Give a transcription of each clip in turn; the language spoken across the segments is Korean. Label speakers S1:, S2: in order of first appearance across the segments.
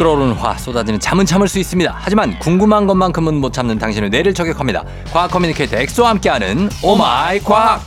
S1: 끓어오르는 화 쏟아지는 잠은 참을 수 있습니다. 하지만 궁금한 것만큼은 못 참는 당신의 뇌를 저격합니다. 과학 커뮤니케이터 엑소와 함께하는 오마이 과학.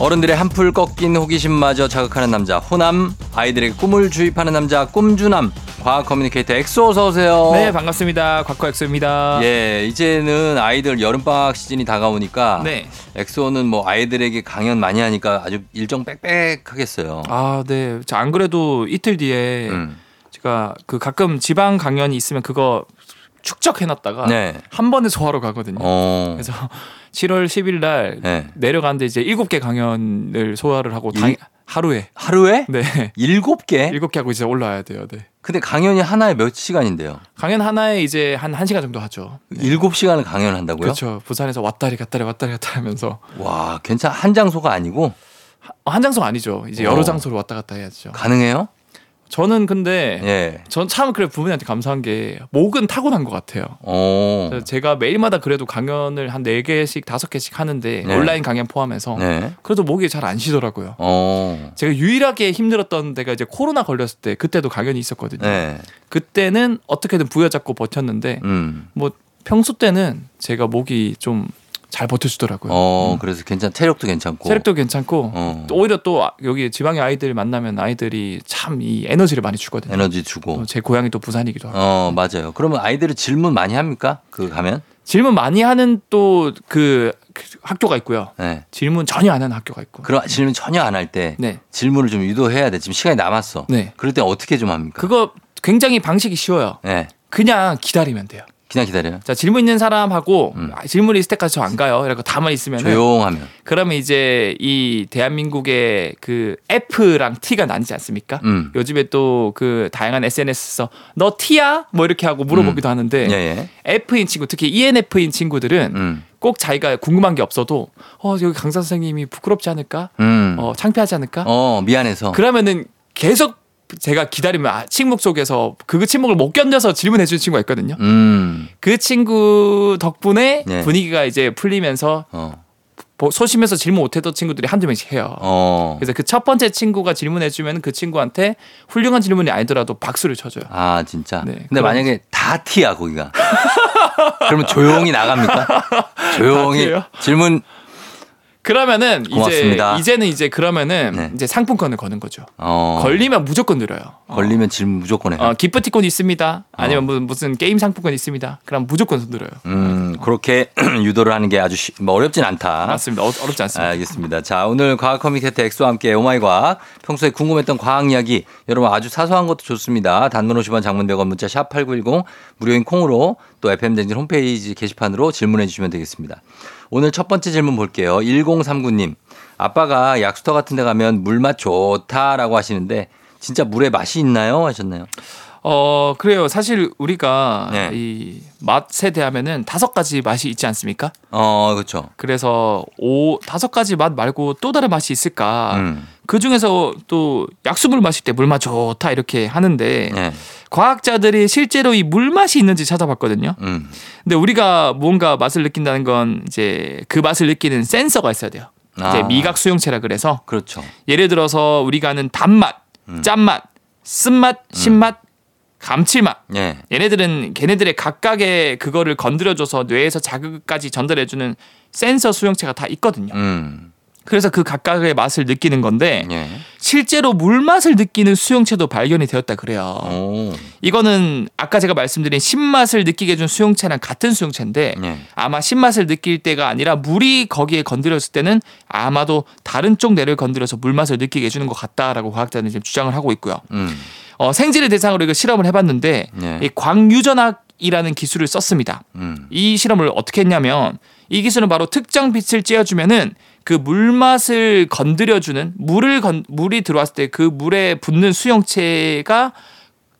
S1: 어른들의 한풀 꺾인 호기심마저 자극하는 남자 호남 아이들에게 꿈을 주입하는 남자 꿈주남 과학 커뮤니케이터 엑소 어서 오세요.
S2: 네 반갑습니다. 곽과 엑소입니다.
S1: 예, 이제는 아이들 여름 방학 시즌이 다가오니까
S2: 네.
S1: 엑소는 뭐 아이들에게 강연 많이 하니까 아주 일정 빽빽하겠어요.
S2: 아 네. 저안 그래도 이틀 뒤에
S1: 음.
S2: 제가 그 가끔 지방 강연이 있으면 그거 축적해놨다가
S1: 네.
S2: 한 번에 소화로 가거든요.
S1: 어.
S2: 그래서 7월 10일 날
S1: 네.
S2: 내려가는데 이제 일곱 개 강연을 소화를 하고 당,
S1: 일-
S2: 하루에
S1: 하루에
S2: 네
S1: 일곱 개?
S2: 일곱 개 하고 이제 올라와야 돼요. 네.
S1: 근데 강연이 하나에 몇 시간인데요?
S2: 강연 하나에 이제 한 1시간 정도 하죠.
S1: 일곱 시간을 강연을 한다고요?
S2: 그렇죠. 부산에서 왔다리 갔다리 왔다리 갔다리 하면서
S1: 와, 괜찮 한 장소가 아니고
S2: 어, 한 장소 아니죠. 이제 여러
S1: 어.
S2: 장소로 왔다 갔다 해야죠.
S1: 가능해요?
S2: 저는 근데
S1: 예.
S2: 전참 그래 부모님한테 감사한 게 목은 타고난 것 같아요.
S1: 어.
S2: 제가 매일마다 그래도 강연을 한 네개씩 다섯 개씩 하는데
S1: 네.
S2: 온라인 강연 포함해서
S1: 네.
S2: 그래도 목이 잘 안 쉬더라고요.
S1: 어.
S2: 제가 유일하게 힘들었던 데가 이제 코로나 걸렸을 때 그때도 강연이 있었거든요.
S1: 네.
S2: 그때는 어떻게든 부여잡고 버텼는데
S1: 음.
S2: 뭐 평소 때는 제가 목이 좀 잘 버텨주더라고요.
S1: 어,
S2: 음.
S1: 그래서 괜찮 체력도 괜찮고.
S2: 체력도 괜찮고
S1: 어.
S2: 또 오히려 또 여기 지방의 아이들 만나면 아이들이 참 이 에너지를 많이 주거든요.
S1: 에너지 주고.
S2: 어, 제 고향이 또 부산이기도 하고.
S1: 어, 맞아요. 그러면 아이들은 질문 많이 합니까? 그 가면?
S2: 질문 많이 하는 또 그 학교가 있고요.
S1: 네.
S2: 질문 전혀 안 하는 학교가 있고.
S1: 그럼 질문 전혀 안 할 때
S2: 네.
S1: 질문을 좀 유도해야 돼. 지금 시간이 남았어.
S2: 네.
S1: 그럴 때 어떻게 좀 합니까?
S2: 그거 굉장히 방식이 쉬워요.
S1: 네.
S2: 그냥 기다리면 돼요.
S1: 그냥 기다려요.
S2: 자, 질문 있는 사람하고
S1: 음.
S2: 아, 질문이 있을 때까지 저 안 가요. 이러고 다만 있으면
S1: 조용하면.
S2: 그러면 이제 이 대한민국의 그 F랑 T가 나뉘지 않습니까?
S1: 음.
S2: 요즘에 또 그 다양한 SNS에서 너 T야? 뭐 이렇게 하고 물어보기도 하는데
S1: 예, 예.
S2: F인 친구, 특히 ENF인 친구들은
S1: 음.
S2: 꼭 자기가 궁금한 게 없어도 어 여기 강사 선생님이 부끄럽지 않을까?
S1: 음.
S2: 어 창피하지 않을까?
S1: 어, 미안해서.
S2: 그러면은 계속 제가 기다리면 아, 침묵 속에서 그 침묵을 못 견뎌서 질문해 주는 친구가 있거든요.
S1: 음.
S2: 그 친구 덕분에
S1: 네.
S2: 분위기가 이제 풀리면서
S1: 어.
S2: 보- 소심해서 질문 못했던 친구들이 한두 명씩 해요.
S1: 어.
S2: 그래서 그 첫 번째 친구가 질문해 주면 그 친구한테 훌륭한 질문이 아니더라도 박수를 쳐줘요.
S1: 아, 진짜.
S2: 네,
S1: 근데 만약에 다 티야, 거기가. 그러면 조용히 나갑니까? 조용히? 질문
S2: 그러면은
S1: 고맙습니다.
S2: 이제 이제는 이제 그러면은
S1: 네.
S2: 이제 상품권을 거는 거죠.
S1: 어.
S2: 걸리면 무조건 드려요. 어.
S1: 걸리면 질문 무조건 해요.
S2: 어, 기프티콘 있습니다. 아니면 무- 무슨 게임 상품권 있습니다. 그럼 무조건 손들어요.
S1: 음, 그렇게 유도를 하는 게 아주 쉬, 뭐 어렵진 않다.
S2: 맞습니다. 어, 어렵지 않습니다.
S1: 알겠습니다. 자, 오늘 과학 커뮤니케이터 엑소와 함께 오마이 과학. 평소에 궁금했던 과학 이야기 여러분 아주 사소한 것도 좋습니다. 단문 50원 장문 100원 문자 샵 8910 무료인 콩으로 또 FM 대행진 홈페이지 게시판으로 질문해 주시면 되겠습니다. 오늘 첫 번째 질문 볼게요. 1039님. 아빠가 약수터 같은 데 가면 물맛 좋다라고 하시는데 진짜 물에 맛이 있나요? 하셨나요?
S2: 어, 그래요. 사실 우리가
S1: 네.
S2: 이 맛에 대하면은 다섯 가지 맛이 있지 않습니까?
S1: 어, 그렇죠.
S2: 그래서 오 다섯 가지 맛 말고 또 다른 맛이 있을까?
S1: 음.
S2: 그 중에서 또 약수물 마실 때 물맛 좋다 이렇게 하는데
S1: 네.
S2: 과학자들이 실제로 이 물맛이 있는지 찾아봤거든요.
S1: 음.
S2: 근데 우리가 뭔가 맛을 느낀다는 건 이제 그 맛을 느끼는 센서가 있어야 돼요. 이제
S1: 아.
S2: 미각 수용체라 그래서
S1: 그렇죠.
S2: 예를 들어서 우리가 아는 단맛,
S1: 음.
S2: 짠맛, 쓴맛, 신맛, 감칠맛.
S1: 예.
S2: 얘네들은 걔네들의 각각의 그거를 건드려줘서 뇌에서 자극까지 전달해주는 센서 수용체가 다 있거든요.
S1: 음.
S2: 그래서 그 각각의 맛을 느끼는 건데
S1: 예.
S2: 실제로 물 맛을 느끼는 수용체도 발견이 되었다 그래요.
S1: 오.
S2: 이거는 아까 제가 말씀드린 신맛을 느끼게 해준 수용체랑 같은 수용체인데
S1: 예.
S2: 아마 신맛을 느낄 때가 아니라 물이 거기에 건드렸을 때는 아마도 다른 쪽 뇌를 건드려서 물 맛을 느끼게 해주는 것 같다라고 과학자는 지금 주장을 하고 있고요.
S1: 음.
S2: 어, 생쥐를 대상으로 이거 실험을 해봤는데
S1: 네.
S2: 이 광유전학 유독이라는 기술을 썼습니다.
S1: 음.
S2: 이 실험을 어떻게 했냐면 이 기술은 바로 특정 빛을 쬐어주면은 그 물맛을 건드려주는 물을 건, 물이 들어왔을 때 그 물에 붙는 수용체가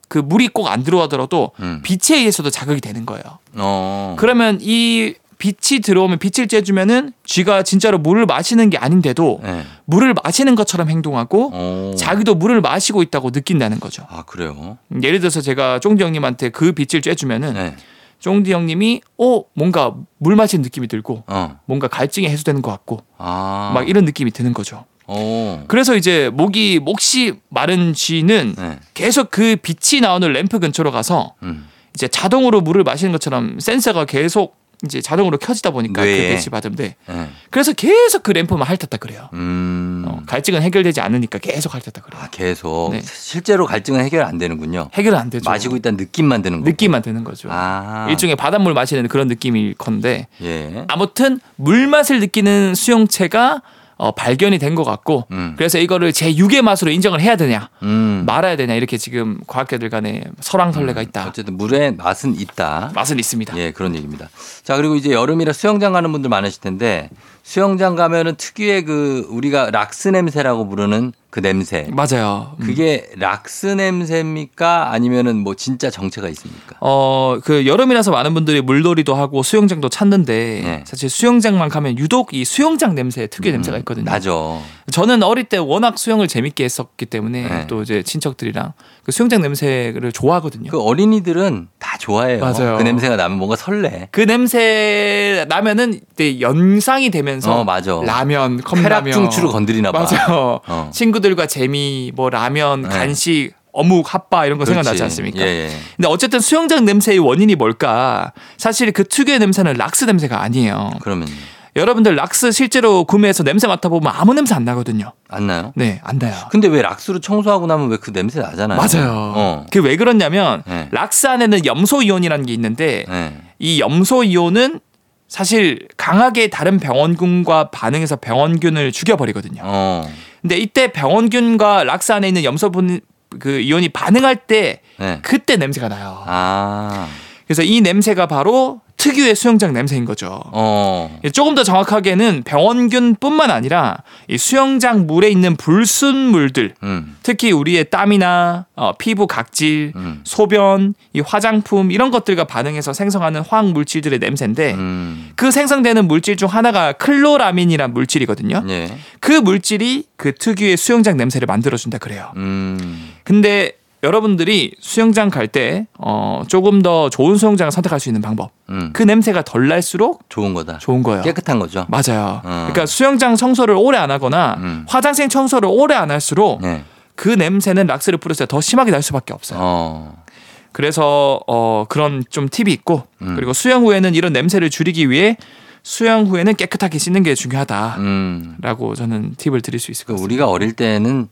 S2: 그 물이 꼭 안 들어가더라도
S1: 음.
S2: 빛에 의해서도 자극이 되는 거예요.
S1: 어.
S2: 그러면 이 빛이 들어오면 빛을 쬐주면은 쥐가 진짜로 물을 마시는 게 아닌데도
S1: 네.
S2: 물을 마시는 것처럼 행동하고
S1: 어.
S2: 자기도 물을 마시고 있다고 느낀다는 거죠.
S1: 아 그래요.
S2: 예를 들어서 제가 쫑디 형님한테 그 빛을 쬐주면은
S1: 네.
S2: 쫑디 형님이 어 뭔가 물 마시는 느낌이 들고
S1: 어.
S2: 뭔가 갈증이 해소되는 것 같고
S1: 아.
S2: 막 이런 느낌이 드는 거죠.
S1: 어.
S2: 그래서 이제 목이 몫이 마른 쥐는
S1: 네.
S2: 계속 그 빛이 나오는 램프 근처로 가서
S1: 음.
S2: 이제 자동으로 물을 마시는 것처럼 센서가 계속 이제 자동으로 켜지다 보니까 그
S1: 뇌에.
S2: 빛이 받은데
S1: 네.
S2: 그래서 계속 그 램프만 핥았다 그래요.
S1: 음.
S2: 어, 갈증은 해결되지 않으니까 계속 핥았다 그래요.
S1: 아 계속
S2: 네.
S1: 실제로 갈증은 해결 안 되는군요.
S2: 해결 안 되죠.
S1: 마시고 있다는 느낌만 드는 거.
S2: 느낌만 드는 거죠.
S1: 아.
S2: 일종의 바닷물 마시는 그런 느낌일 건데
S1: 예.
S2: 아무튼 물 맛을 느끼는 수용체가 어, 발견이 된 것 같고
S1: 음.
S2: 그래서 이거를 제 6의 맛으로 인정을 해야 되냐
S1: 음.
S2: 말아야 되냐 이렇게 지금 과학계들 간에 설왕설래가 있다.
S1: 어쨌든 물의 맛은 있다.
S2: 맛은 있습니다.
S1: 예, 그런 얘기입니다. 자, 그리고 이제 여름이라 수영장 가는 분들 많으실 텐데 수영장 가면은 특유의 그 우리가 락스 냄새라고 부르는 그 냄새.
S2: 맞아요. 음.
S1: 그게 락스 냄새입니까? 아니면은 뭐 진짜 정체가 있습니까?
S2: 어, 그 여름이라서 많은 분들이 물놀이도 하고 수영장도 찾는데
S1: 네.
S2: 사실 수영장만 가면 유독 이 수영장 냄새 특유의 냄새가 있거든요.
S1: 음, 나죠.
S2: 저는 어릴 때 워낙 수영을 재밌게 했었기 때문에
S1: 네.
S2: 또 이제 친척들이랑 그 수영장 냄새를 좋아하거든요.
S1: 그 어린이들은 다 좋아해요.
S2: 맞아요.
S1: 그 냄새가 나면 뭔가 설레.
S2: 그 냄새 나면은 이제 연상이 되면서
S1: 어, 맞아.
S2: 라면, 컵라면
S1: 쾌락중추를 건드리나 봐.
S2: 맞아요.
S1: 어.
S2: 친구들과 재미, 뭐 라면,
S1: 네.
S2: 간식, 어묵, 핫바 이런 거 생각나지
S1: 그렇지.
S2: 않습니까?
S1: 예, 예.
S2: 근데 어쨌든 수영장 냄새의 원인이 뭘까? 사실 그 특유의 냄새는 락스 냄새가 아니에요.
S1: 그러면
S2: 여러분들 락스 실제로 구매해서 냄새 맡아보면 아무 냄새 안 나거든요.
S1: 안 나요?
S2: 네, 안 나요.
S1: 근데 왜 락스로 청소하고 나면 왜 그 냄새 나잖아요.
S2: 맞아요.
S1: 어.
S2: 그게 왜 그러냐면
S1: 네.
S2: 락스 안에는 염소 이온이라는 게 있는데
S1: 네.
S2: 이 염소 이온은 사실 강하게 다른 병원균과 반응해서 병원균을 죽여버리거든요.
S1: 어.
S2: 근데 이때 병원균과 락스 안에 있는 염소분 그 이온이 반응할 때
S1: 네.
S2: 그때 냄새가 나요.
S1: 아.
S2: 그래서 이 냄새가 바로 특유의 수영장 냄새인 거죠.
S1: 어.
S2: 조금 더 정확하게는 병원균뿐만 아니라 이 수영장 물에 있는 불순물들,
S1: 음.
S2: 특히 우리의 땀이나 어, 피부 각질,
S1: 음.
S2: 소변, 이 화장품 이런 것들과 반응해서 생성하는 화학 물질들의 냄새인데
S1: 음.
S2: 그 생성되는 물질 중 하나가 클로라민이란 물질이거든요.
S1: 예.
S2: 그 물질이 그 특유의 수영장 냄새를 만들어준다 그래요.
S1: 음.
S2: 근데 여러분들이 수영장 갈 때 어, 조금 더 좋은 수영장을 선택할 수 있는 방법.
S1: 음.
S2: 그 냄새가 덜 날수록
S1: 좋은 거다.
S2: 좋은 거예요.
S1: 깨끗한 거죠.
S2: 맞아요.
S1: 어.
S2: 그러니까 수영장 청소를 오래 안 하거나
S1: 음.
S2: 화장실 청소를 오래 안 할수록
S1: 네.
S2: 그 냄새는 락스를 뿌렸을 때 더 심하게 날 수밖에 없어요.
S1: 어.
S2: 그래서 어 그런 좀 팁이 있고
S1: 음.
S2: 그리고 수영 후에는 이런 냄새를 줄이기 위해 수영 후에는 깨끗하게 씻는 게 중요하다라고
S1: 음.
S2: 저는 팁을 드릴 수 있을
S1: 것그
S2: 같습니다.
S1: 우리가 어릴 때는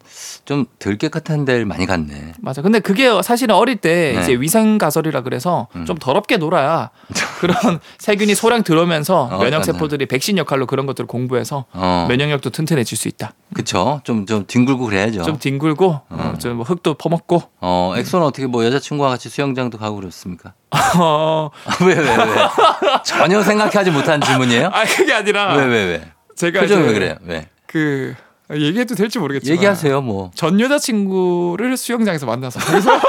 S1: 좀 덜 깨끗한 데를 많이 갔네.
S2: 맞아. 근데 그게 사실은 어릴 때
S1: 네.
S2: 이제 위생 가설이라 그래서
S1: 음.
S2: 좀 더럽게 놀아야 그런 세균이 소량 들어오면서
S1: 어,
S2: 면역. 세포들이 백신 역할로 그런 것들을 공부해서
S1: 어.
S2: 면역력도 튼튼해질 수 있다.
S1: 그쵸. 좀, 좀 뒹굴고 그래야죠.
S2: 좀 뒹굴고 어, 좀뭐 흙도 퍼먹고
S1: 어, 엑소는 어떻게 뭐 여자친구와 같이 수영장도 가고 그렇습니까?
S2: 어,
S1: 왜, 왜, 왜? 전혀 생각하지 못한 질문 이에요?
S2: 아 그게 아니라
S1: 왜, 왜, 왜?
S2: 제가
S1: 표정이
S2: 이제
S1: 왜 그래요? 왜?
S2: 그 얘기해도 될지 모르겠지만
S1: 얘기하세요, 뭐.
S2: 전 여자친구를 수영장에서 만나서 거기서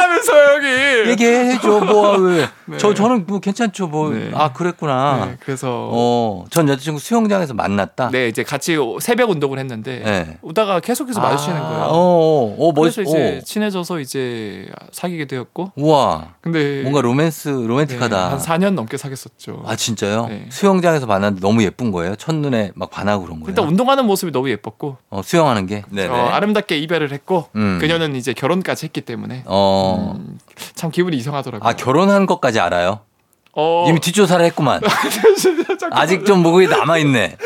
S2: 얘기하라면서 여기
S1: 얘기해줘, 뭐, 왜.
S2: 네.
S1: 저, 저는 뭐 괜찮죠, 뭐.
S2: 네.
S1: 아, 그랬구나.
S2: 네, 그래서
S1: 어, 전 여자친구 수영장에서 만났다?
S2: 네 이제 같이 새벽 운동을 했는데
S1: 네.
S2: 오다가 계속해서 마주치는
S1: 아,
S2: 거예요.
S1: 어, 어, 어, 멋,
S2: 그래서 이제
S1: 어.
S2: 친해져서 이제 사귀게 되었고
S1: 우와.
S2: 근데
S1: 뭔가 로맨스,
S2: 네,
S1: 로맨틱하다.
S2: 한 4년 넘게 사귀었었죠.
S1: 아, 진짜요?
S2: 네.
S3: 수영장에서 만났는데 너무 예쁜 거예요? 첫눈에 막 반하고 그런 거예요?
S2: 일단 운동하는 모습이 너무 예뻤고
S1: 어, 수영하는 게? 네네.
S2: 어, 아름답게 이별을 했고
S1: 음.
S2: 그녀는 이제 결혼까지 했기 때문에
S1: 어.
S2: 음, 참 기분이 이상하더라고요.
S1: 아, 결혼한 것까지 알아요?
S2: 어,
S1: 이미 뒷조사를 했구만. 아직 좀 목이 남아 있네.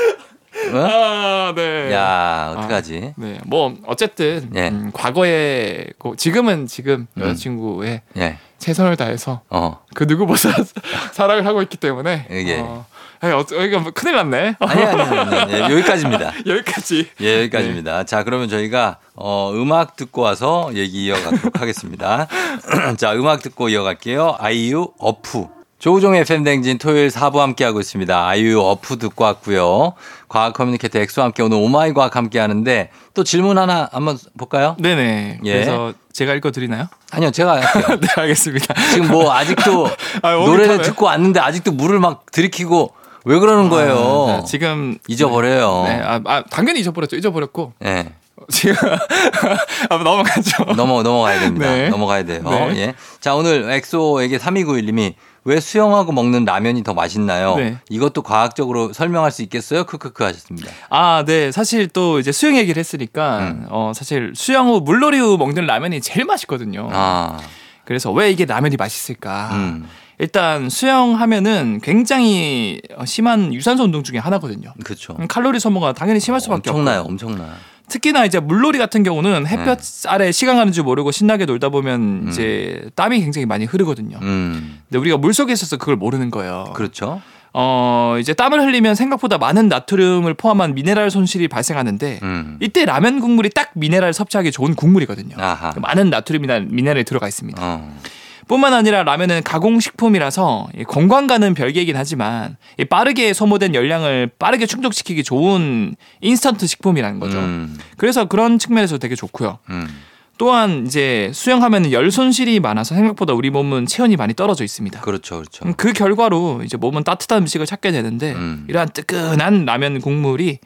S1: 어?
S2: 아, 네.
S1: 야, 어떡하지?
S2: 네, 뭐 어쨌든
S1: 예.
S2: 음, 과거에 그- 지금은 지금
S1: 음.
S2: 여자친구의
S1: 예.
S2: 최선을 다해서
S1: 어.
S2: 그 누구보다 사랑을 하고 있기 때문에
S1: 예.
S2: 어, 에, 어, 이거 뭐 큰일 났네.
S1: 아니, 아니, 아니, 아니. 예, 여기까지입니다.
S2: 여기까지.
S1: 예, 여기까지입니다.
S2: 네.
S1: 자, 그러면 저희가 어, 음악 듣고 와서 얘기 이어가도록 하겠습니다. 자, 음악 듣고 이어갈게요. 아이유 어푸. 조우종 FM 대행진 토요일 4부 함께하고 있습니다. 아이유 어푸 듣고 왔고요. 과학 커뮤니케이터 엑소와 함께 오늘 오마이 과학 함께 하는데 또 질문 하나 한번 볼까요?
S2: 네네.
S1: 예.
S2: 그래서 제가 읽어드리나요?
S1: 아니요, 제가 할게요.
S2: 네, 알겠습니다.
S1: 지금 뭐 아직도
S2: 아,
S1: 노래를. 듣고 왔는데 아직도 물을 막 들이키고 왜 그러는 거예요?
S2: 아, 네, 지금
S1: 잊어버려요.
S2: 네, 아, 아, 당연히 잊어버렸죠. 잊어버렸고
S1: 예.
S2: 지금 아, 넘어가죠.
S1: 넘어 넘어가야 됩니다.
S2: 네.
S1: 넘어가야 돼요.
S2: 네.
S1: 예. 자 오늘 엑소에게 3291님이 왜 수영하고 먹는 라면이 더 맛있나요?
S2: 네.
S1: 이것도 과학적으로 설명할 수 있겠어요? 크크크 하셨습니다.
S2: 아, 네. 사실 또 이제 수영 얘기를 했으니까
S1: 음.
S2: 어 사실 수영 후 물놀이 후 먹는 라면이 제일 맛있거든요.
S1: 아,
S2: 그래서 왜 이게 라면이 맛있을까?
S1: 음,
S2: 일단 수영하면은 굉장히 심한 유산소 운동 중에 하나거든요.
S1: 그렇죠.
S2: 음, 칼로리 소모가 당연히 심할 수밖에
S1: 엄청나요,
S2: 없고
S1: 엄청나.
S2: 특히나 이제 물놀이 같은 경우는 햇볕 아래 시간 가는 줄 모르고 신나게 놀다 보면
S1: 음.
S2: 이제 땀이 굉장히 많이 흐르거든요.
S1: 음,
S2: 근데 우리가 물 속에 있어서 그걸 모르는 거예요.
S1: 그렇죠.
S2: 어 이제 땀을 흘리면 생각보다 많은 나트륨을 포함한 미네랄 손실이 발생하는데
S1: 음,
S2: 이때 라면 국물이 딱 미네랄 섭취하기 좋은 국물이거든요.
S1: 아하.
S2: 많은 나트륨이나 미네랄이 들어가 있습니다.
S1: 어,
S2: 뿐만 아니라 라면은 가공식품이라서 이 건강과는 별개이긴 하지만 이 빠르게 소모된 열량을 빠르게 충족시키기 좋은 인스턴트 식품이라는 거죠.
S1: 음,
S2: 그래서 그런 측면에서 되게 좋고요.
S1: 음,
S2: 또한 이제 수영하면 열 손실이 많아서 생각보다 우리 몸은 체온이 많이 떨어져 있습니다.
S1: 그렇죠, 그렇죠.
S2: 음, 그 결과로 이제 몸은 따뜻한 음식을 찾게 되는데
S1: 음.
S2: 이러한 뜨끈한 라면 국물이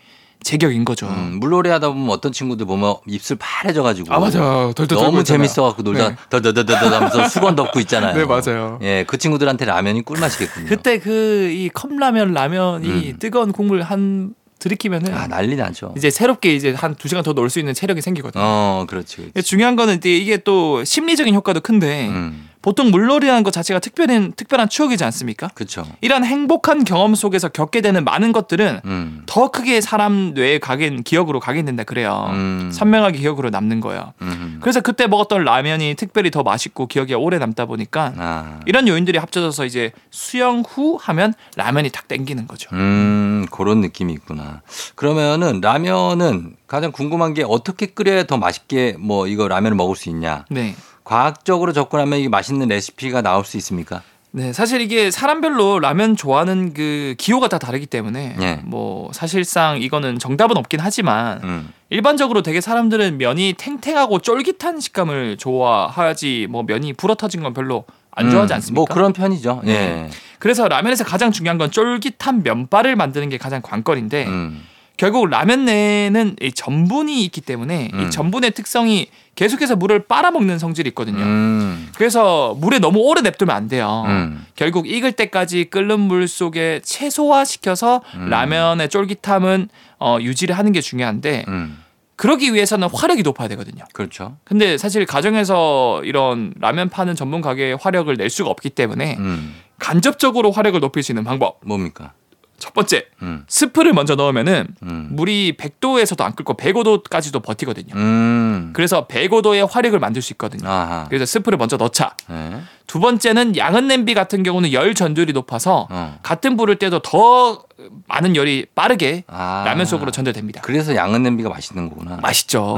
S2: 제격인 거죠.
S1: 음, 물놀이 하다 보면 어떤 친구들 보면 입술 파래져 가지고
S2: 아 맞아. 덜덜
S1: 너무
S2: 있잖아요.
S1: 재밌어 갖고 놀다
S2: 네.
S1: 더더더더더 하면서 수건 덮고 있잖아요.
S2: 네 맞아요.
S1: 예, 그 친구들한테 라면이 꿀맛이겠군요.
S2: 그때 그 이 컵라면 라면이
S1: 음.
S2: 뜨거운 국물 한 들이키면은
S1: 아 난리 나죠.
S2: 이제 새롭게 이제 한 두 시간 더 놀 수 있는 체력이 생기거든요.
S1: 어, 그렇지. 그렇지.
S2: 중요한 거는 이게 또 심리적인 효과도 큰데
S1: 음,
S2: 보통 물놀이라는 것 자체가 특별한 특별한 추억이지 않습니까?
S1: 그렇죠.
S2: 이런 행복한 경험 속에서 겪게 되는 많은 것들은
S1: 음,
S2: 더 크게 사람 뇌에 각인 기억으로 각인된다 그래요.
S1: 음.
S2: 선명하게 기억으로 남는 거예요.
S1: 음.
S2: 그래서 그때 먹었던 라면이 특별히 더 맛있고 기억에 오래 남다 보니까
S1: 아,
S2: 이런 요인들이 합쳐져서 이제 수영 후 하면 라면이 탁 땡기는 거죠.
S1: 음, 그런 느낌이 있구나. 그러면은 라면은 가장 궁금한 게 어떻게 끓여야 더 맛있게 뭐 이거 라면을 먹을 수 있냐?
S2: 네.
S1: 과학적으로 접근하면 이게 맛있는 레시피가 나올 수 있습니까?
S2: 네, 사실 이게 사람별로 라면 좋아하는 그 기호가 다 다르기 때문에
S1: 예.
S2: 뭐 사실상 이거는 정답은 없긴 하지만
S1: 음,
S2: 일반적으로 되게 사람들은 면이 탱탱하고 쫄깃한 식감을 좋아하지 뭐 면이 불어터진 건 별로 안 좋아하지
S1: 음,
S2: 않습니까?
S1: 뭐 그런 편이죠. 예.
S2: 네. 그래서 라면에서 가장 중요한 건 쫄깃한 면발을 만드는 게 가장 관건인데
S1: 음,
S2: 결국 라면 내에는 이 전분이 있기 때문에
S1: 음.
S2: 이 전분의 특성이 계속해서 물을 빨아먹는 성질이 있거든요.
S1: 음,
S2: 그래서 물에 너무 오래 냅두면 안 돼요.
S1: 음.
S2: 결국 익을 때까지 끓는 물 속에 최소화시켜서
S1: 음.
S2: 라면의 쫄깃함은 어, 유지를 하는 게 중요한데
S1: 음,
S2: 그러기 위해서는 화력이 높아야 되거든요.
S1: 그렇죠.
S2: 근데 사실 가정에서 이런 라면 파는 전문 가게의 화력을 낼 수가 없기 때문에
S1: 음,
S2: 간접적으로 화력을 높일 수 있는 방법.
S1: 뭡니까?
S2: 첫 번째,
S1: 음,
S2: 스프를 먼저 넣으면은
S1: 음,
S2: 물이 100도에서도 안 끓고 105도까지도 버티거든요.
S1: 음,
S2: 그래서 105도의 화력을 만들 수 있거든요.
S1: 아하.
S2: 그래서 스프를 먼저 넣자.
S1: 네.
S2: 두 번째는 양은 냄비 같은 경우는 열 전율이 높아서
S1: 어.
S2: 같은 불을 때도 더 많은 열이 빠르게
S1: 아.
S2: 라면 속으로 전달됩니다.
S1: 그래서 양은 냄비가 맛있는 거구나.
S2: 맛있죠.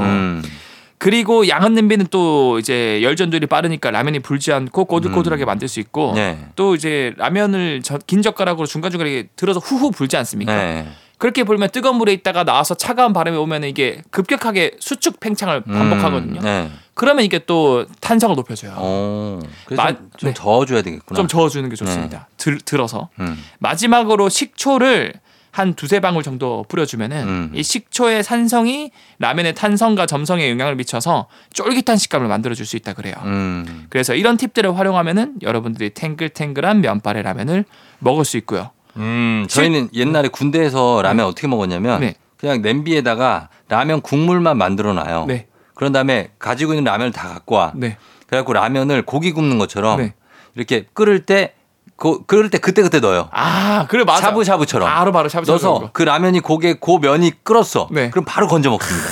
S1: 음,
S2: 그리고 양은 냄비는 또 이제 열 전율이 빠르니까 라면이 불지 않고 꼬들꼬들하게 만들 수 있고
S1: 네.
S2: 또 이제 라면을 저- 긴 젓가락으로 중간중간에 들어서 후후 불지 않습니까?
S1: 네.
S2: 그렇게 불면 뜨거운 물에 있다가 나와서 차가운 바람이 오면 이게 급격하게 수축 팽창을 반복하거든요.
S1: 음, 네.
S2: 그러면 이게 또 탄성을 높여줘요.
S1: 어. 그래서
S2: 마-
S1: 좀, 좀
S2: 네.
S1: 저어줘야 되겠구나.
S2: 좀 저어주는 게 좋습니다. 들, 들어서
S1: 음,
S2: 마지막으로 식초를 한 두세 방울 정도 뿌려주면은
S1: 음.
S2: 이 식초의 산성이 라면의 탄성과 점성에 영향을 미쳐서 쫄깃한 식감을 만들어줄 수 있다 그래요.
S1: 음.
S2: 그래서 이런 팁들을 활용하면은 여러분들이 탱글탱글한 면발의 라면을 먹을 수 있고요.
S1: 음, 저희는 옛날에 군대에서 라면 어떻게 먹었냐면
S2: 네.
S1: 그냥 냄비에다가 라면 국물만 만들어 놔요.
S2: 네,
S1: 그런 다음에 가지고 있는 라면을 다 갖고 와.
S2: 네,
S1: 그래갖고 라면을 고기 굽는 것처럼
S2: 네.
S1: 이렇게 끓을 때 그 그럴 때 그때 그때 넣어요.
S2: 아, 그래 맞아.
S1: 샤브샤브처럼
S2: 바로 바로 샤브샤브.
S1: 넣어서 그 라면이 고개 고 면이 끓었어.
S2: 네.
S1: 그럼 바로 건져 먹습니다.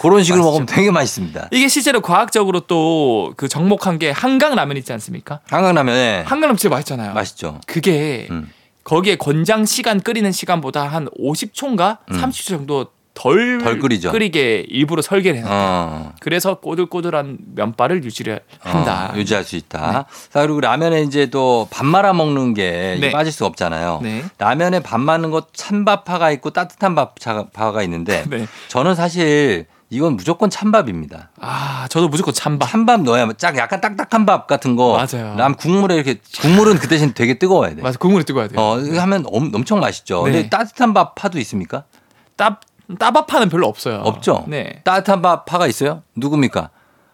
S1: 그런 식으로
S2: 맛있죠.
S1: 먹으면 되게 맛있습니다.
S2: 이게 실제로 과학적으로 또 그 정목한 게 한강 라면 있지 않습니까?
S1: 한강 라면에
S2: 한강 라면 진짜 맛있잖아요.
S1: 맛있죠.
S2: 그게
S1: 음.
S2: 거기에 권장 시간 끓이는 시간보다 한 50초인가
S1: 음.
S2: 30초 정도 덜,
S1: 덜 끓이죠.
S2: 끓이게 일부러 설계를 해놨다.
S1: 어.
S2: 그래서 꼬들꼬들한 면발을 유지를 한다.
S1: 어, 유지할 수 있다. 자, 그리고 라면에 이제 또 밥 말아 먹는 게
S2: 네.
S1: 빠질 수가 없잖아요.
S2: 네.
S1: 라면에 밥 맞는 거 찬밥파가 있고 따뜻한 밥파가 있는데
S2: 네.
S1: 저는 사실 이건 무조건 찬밥입니다.
S2: 아, 저도 무조건 찬밥.
S1: 찬밥 넣어야 짝 약간 딱딱한 밥 같은 거.
S2: 맞아요.
S1: 람 국물에 이렇게 국물은 그 대신 되게 뜨거워야 돼.
S2: 맞아, 국물이 뜨거워야 돼요.
S1: 어, 이거 하면 엄, 엄청 맛있죠.
S2: 네.
S1: 근데 따뜻한 밥 파도 있습니까?
S2: 따 따밥파는 별로 없어요.
S1: 없죠.
S2: 네.
S1: 따뜻한 밥 파가 있어요? 누굽니까?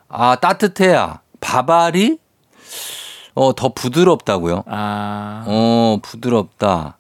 S1: 아, 따뜻해야. 밥알이 어, 더 부드럽다고요?
S2: 아.
S1: 어, 부드럽다.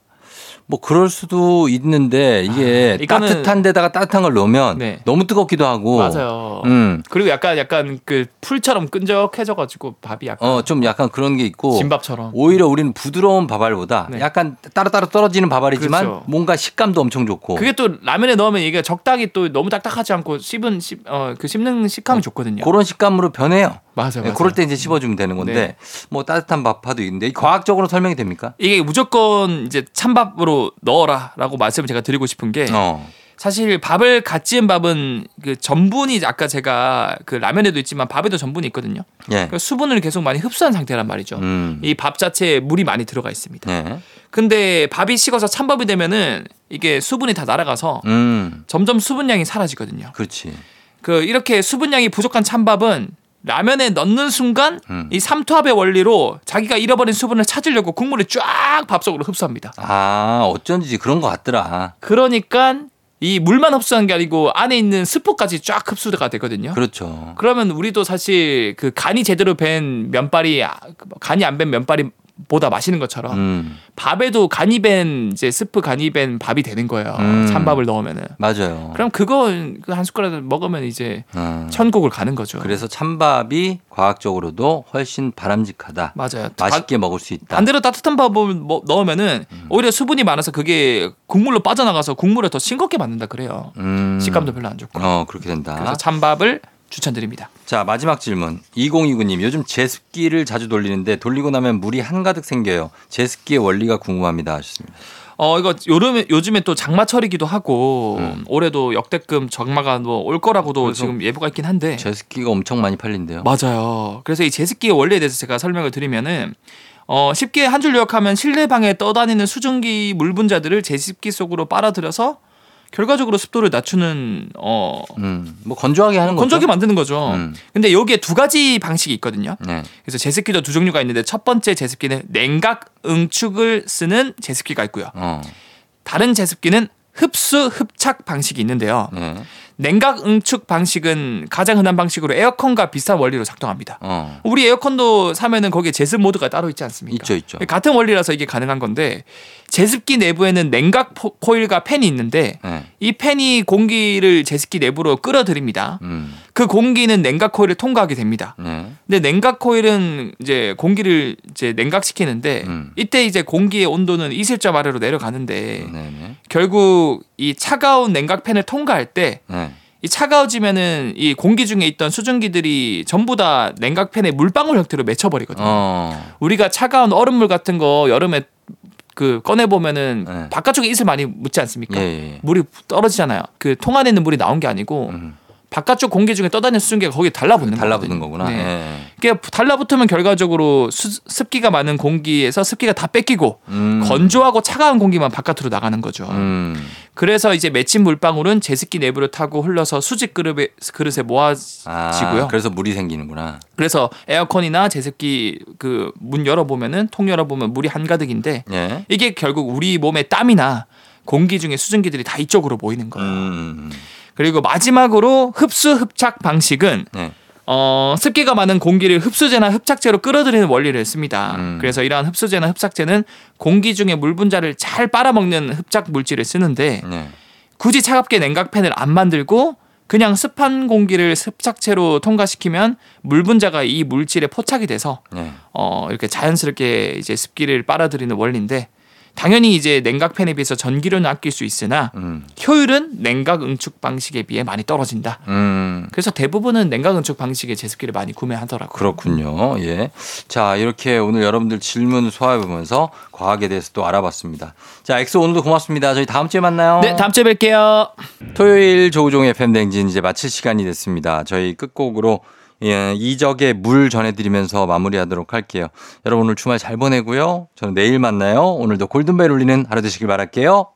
S1: 뭐 그럴 수도 있는데 이게
S2: 아,
S1: 따뜻한 데다가 따뜻한 걸 넣으면
S2: 네.
S1: 너무 뜨겁기도 하고
S2: 맞아요.
S1: 음.
S2: 그리고 약간 약간 그 풀처럼 끈적해져 가지고 밥이 약간
S1: 어, 좀 약간 그런 게 있고
S2: 진밥처럼.
S1: 오히려 우리는 부드러운 밥알보다
S2: 네.
S1: 약간 따로따로 떨어지는 밥알이지만
S2: 그렇죠.
S1: 뭔가 식감도 엄청 좋고
S2: 그게 또 라면에 넣으면 이게 적당히 또 너무 딱딱하지 않고 씹은 씹, 어, 그 씹는 식감이 좋거든요.
S1: 그런 식감으로 변해요.
S2: 맞아요.
S1: 네,
S2: 맞아요.
S1: 그럴 때 이제 씹어주면 되는 건데
S2: 네.
S1: 뭐 따뜻한 밥파도 있는데 이 과학적으로 설명이 됩니까?
S2: 이게 무조건 이제 찬밥으로 넣어라라고 말씀을 제가 드리고 싶은 게
S1: 어.
S2: 사실 밥을 갓 지은 밥은 그 전분이 아까 제가 그 라면에도 있지만 밥에도 전분이 있거든요.
S1: 예.
S2: 그러니까 수분을 계속 많이 흡수한 상태란 말이죠.
S1: 음.
S2: 이밥 자체에 물이 많이 들어가 있습니다.
S1: 예.
S2: 근데 밥이 식어서 찬밥이 되면은 이게 수분이 다 날아가서
S1: 음.
S2: 점점 수분량이 사라지거든요.
S1: 그렇지.
S2: 그 이렇게 수분량이 부족한 찬밥은 라면에 넣는 순간
S1: 음.
S2: 이 삼투압의 원리로 자기가 잃어버린 수분을 찾으려고 국물을 쫙 밥속으로 흡수합니다.
S1: 아, 어쩐지 그런 것 같더라.
S2: 그러니까 이 물만 흡수한 게 아니고 안에 있는 스프까지 쫙 흡수가 되거든요.
S1: 그렇죠.
S2: 그러면 우리도 사실 그 간이 제대로 밴 면발이 아, 간이 안 밴 면발이 보다 맛있는 것처럼
S1: 음.
S2: 밥에도 간이 밴 이제 스프 간이 밴 밥이 되는 거예요.
S1: 음.
S2: 찬밥을 넣으면은.
S1: 맞아요.
S2: 그럼 그거 그한 숟가락 먹으면 이제
S1: 음.
S2: 천국을 가는 거죠.
S1: 그래서 찬밥이 과학적으로도 훨씬 바람직하다.
S2: 맞아요.
S1: 맛있게 먹을 수 있다.
S2: 반대로 따뜻한 밥을 뭐- 넣으면은
S1: 음.
S2: 오히려 수분이 많아서 그게 국물로 빠져나가서 국물을 더 싱겁게 만든다 그래요.
S1: 음.
S2: 식감도 별로 안 좋고.
S1: 어, 그렇게 된다.
S2: 그래서 찬밥을 추천드립니다.
S1: 자, 마지막 질문. 2029님, 요즘 제습기를 자주 돌리는데 돌리고 나면 물이 한가득 생겨요. 제습기의 원리가 궁금합니다. 하셨습니다.
S2: 어 이거 요즘에 요즘에 또 장마철이기도 하고
S1: 음.
S2: 올해도 역대급 장마가 뭐 올 거라고도
S1: 그래서
S2: 지금 예보가 있긴 한데
S1: 제습기가 엄청 많이 팔린대요.
S2: 맞아요. 그래서 이 제습기의 원리에 대해서 제가 설명을 드리면은 어 쉽게 한 줄 요약하면 실내 방에 떠다니는 수증기 물 분자들을 제습기 속으로 빨아들여서 결과적으로 습도를 낮추는 어
S1: 음, 뭐 건조하게 하는 거죠.
S2: 건조하게 만드는 거죠.
S1: 음.
S2: 근데 여기에 두 가지 방식이 있거든요.
S1: 네.
S2: 그래서 제습기도 두 종류가 있는데 첫 번째 제습기는 냉각 응축을 쓰는 제습기가 있고요.
S1: 어.
S2: 다른 제습기는 흡수 흡착 방식이 있는데요.
S1: 네.
S2: 냉각 응축 방식은 가장 흔한 방식으로 에어컨과 비슷한 원리로 작동합니다.
S1: 어.
S2: 우리 에어컨도 사면은 거기에 제습 모드가 따로 있지 않습니까?
S1: 있죠, 있죠.
S2: 같은 원리라서 이게 가능한 건데 제습기 내부에는 냉각 포- 코일과 팬이 있는데
S1: 네.
S2: 이 팬이 공기를 제습기 내부로 끌어들입니다.
S1: 음.
S2: 그 공기는 냉각 코일을 통과하게 됩니다.
S1: 네.
S2: 근데 냉각 코일은 이제 공기를 이제 냉각시키는데
S1: 음.
S2: 이때 이제 공기의 온도는 이슬점 아래로 내려가는데
S1: 네, 네.
S2: 결국 이 차가운 냉각 팬을 통과할 때
S1: 네.
S2: 이 차가워지면은 이 공기 중에 있던 수증기들이 전부 다 냉각팬의 물방울 형태로 맺혀버리거든요.
S1: 어.
S2: 우리가 차가운 얼음물 같은 거 여름에 그 꺼내 보면은
S1: 네.
S2: 바깥쪽에 이슬 많이 묻지 않습니까?
S1: 예, 예.
S2: 물이 떨어지잖아요. 그 통 안에 있는 물이 나온 게 아니고
S1: 음.
S2: 바깥쪽 공기 중에 떠다니는 수증기가 거기에 달라붙는
S1: 달라붙는
S2: 거거든요.
S1: 거구나.
S2: 네.
S1: 예.
S2: 이게 달라붙으면 결과적으로 수- 습기가 많은 공기에서 습기가 다 뺏기고
S1: 음.
S2: 건조하고 차가운 공기만 바깥으로 나가는 거죠.
S1: 음.
S2: 그래서 이제 맺힌 물방울은 제습기 내부를 타고 흘러서 수직 그릇에, 그릇에 모아지고요.
S1: 아, 그래서 물이 생기는구나.
S2: 그래서 에어컨이나 제습기 그 문 열어보면은 통 열어보면 물이 한가득인데
S1: 예.
S2: 이게 결국 우리 몸의 땀이나 공기 중에 수증기들이 다 이쪽으로 모이는
S1: 음.
S2: 거예요.
S1: 음.
S2: 그리고 마지막으로 흡수 흡착 방식은
S1: 네.
S2: 어, 습기가 많은 공기를 흡수제나 흡착제로 끌어들이는 원리를 씁니다.
S1: 음.
S2: 그래서 이러한 흡수제나 흡착제는 공기 중에 물 분자를 잘 빨아먹는 흡착 물질을 쓰는데
S1: 네.
S2: 굳이 차갑게 냉각팬을 안 만들고 그냥 습한 공기를 습착체로 통과시키면 물 분자가 이 물질에 포착이 돼서
S1: 네.
S2: 어 이렇게 자연스럽게 이제 습기를 빨아들이는 원리인데 당연히 이제 냉각팬에 비해서 전기료는 아낄 수 있으나
S1: 음.
S2: 효율은 냉각 응축 방식에 비해 많이 떨어진다.
S1: 음.
S2: 그래서 대부분은 냉각 응축 방식의 제습기를 많이 구매하더라고요.
S1: 그렇군요. 예. 자, 이렇게 오늘 여러분들 질문 소화해 보면서 과학에 대해서 또 알아봤습니다. 자, 엑소 오늘도 고맙습니다. 저희 다음 주에 만나요.
S2: 네, 다음 주에 뵐게요.
S1: 토요일 조우종의 FM 대행진 이제 마칠 시간이 됐습니다. 저희 끝곡으로 예, 이적의 물 전해드리면서 마무리하도록 할게요. 여러분 오늘 주말 잘 보내고요. 저는 내일 만나요. 오늘도 골든벨 울리는 하루 되시길 바랄게요.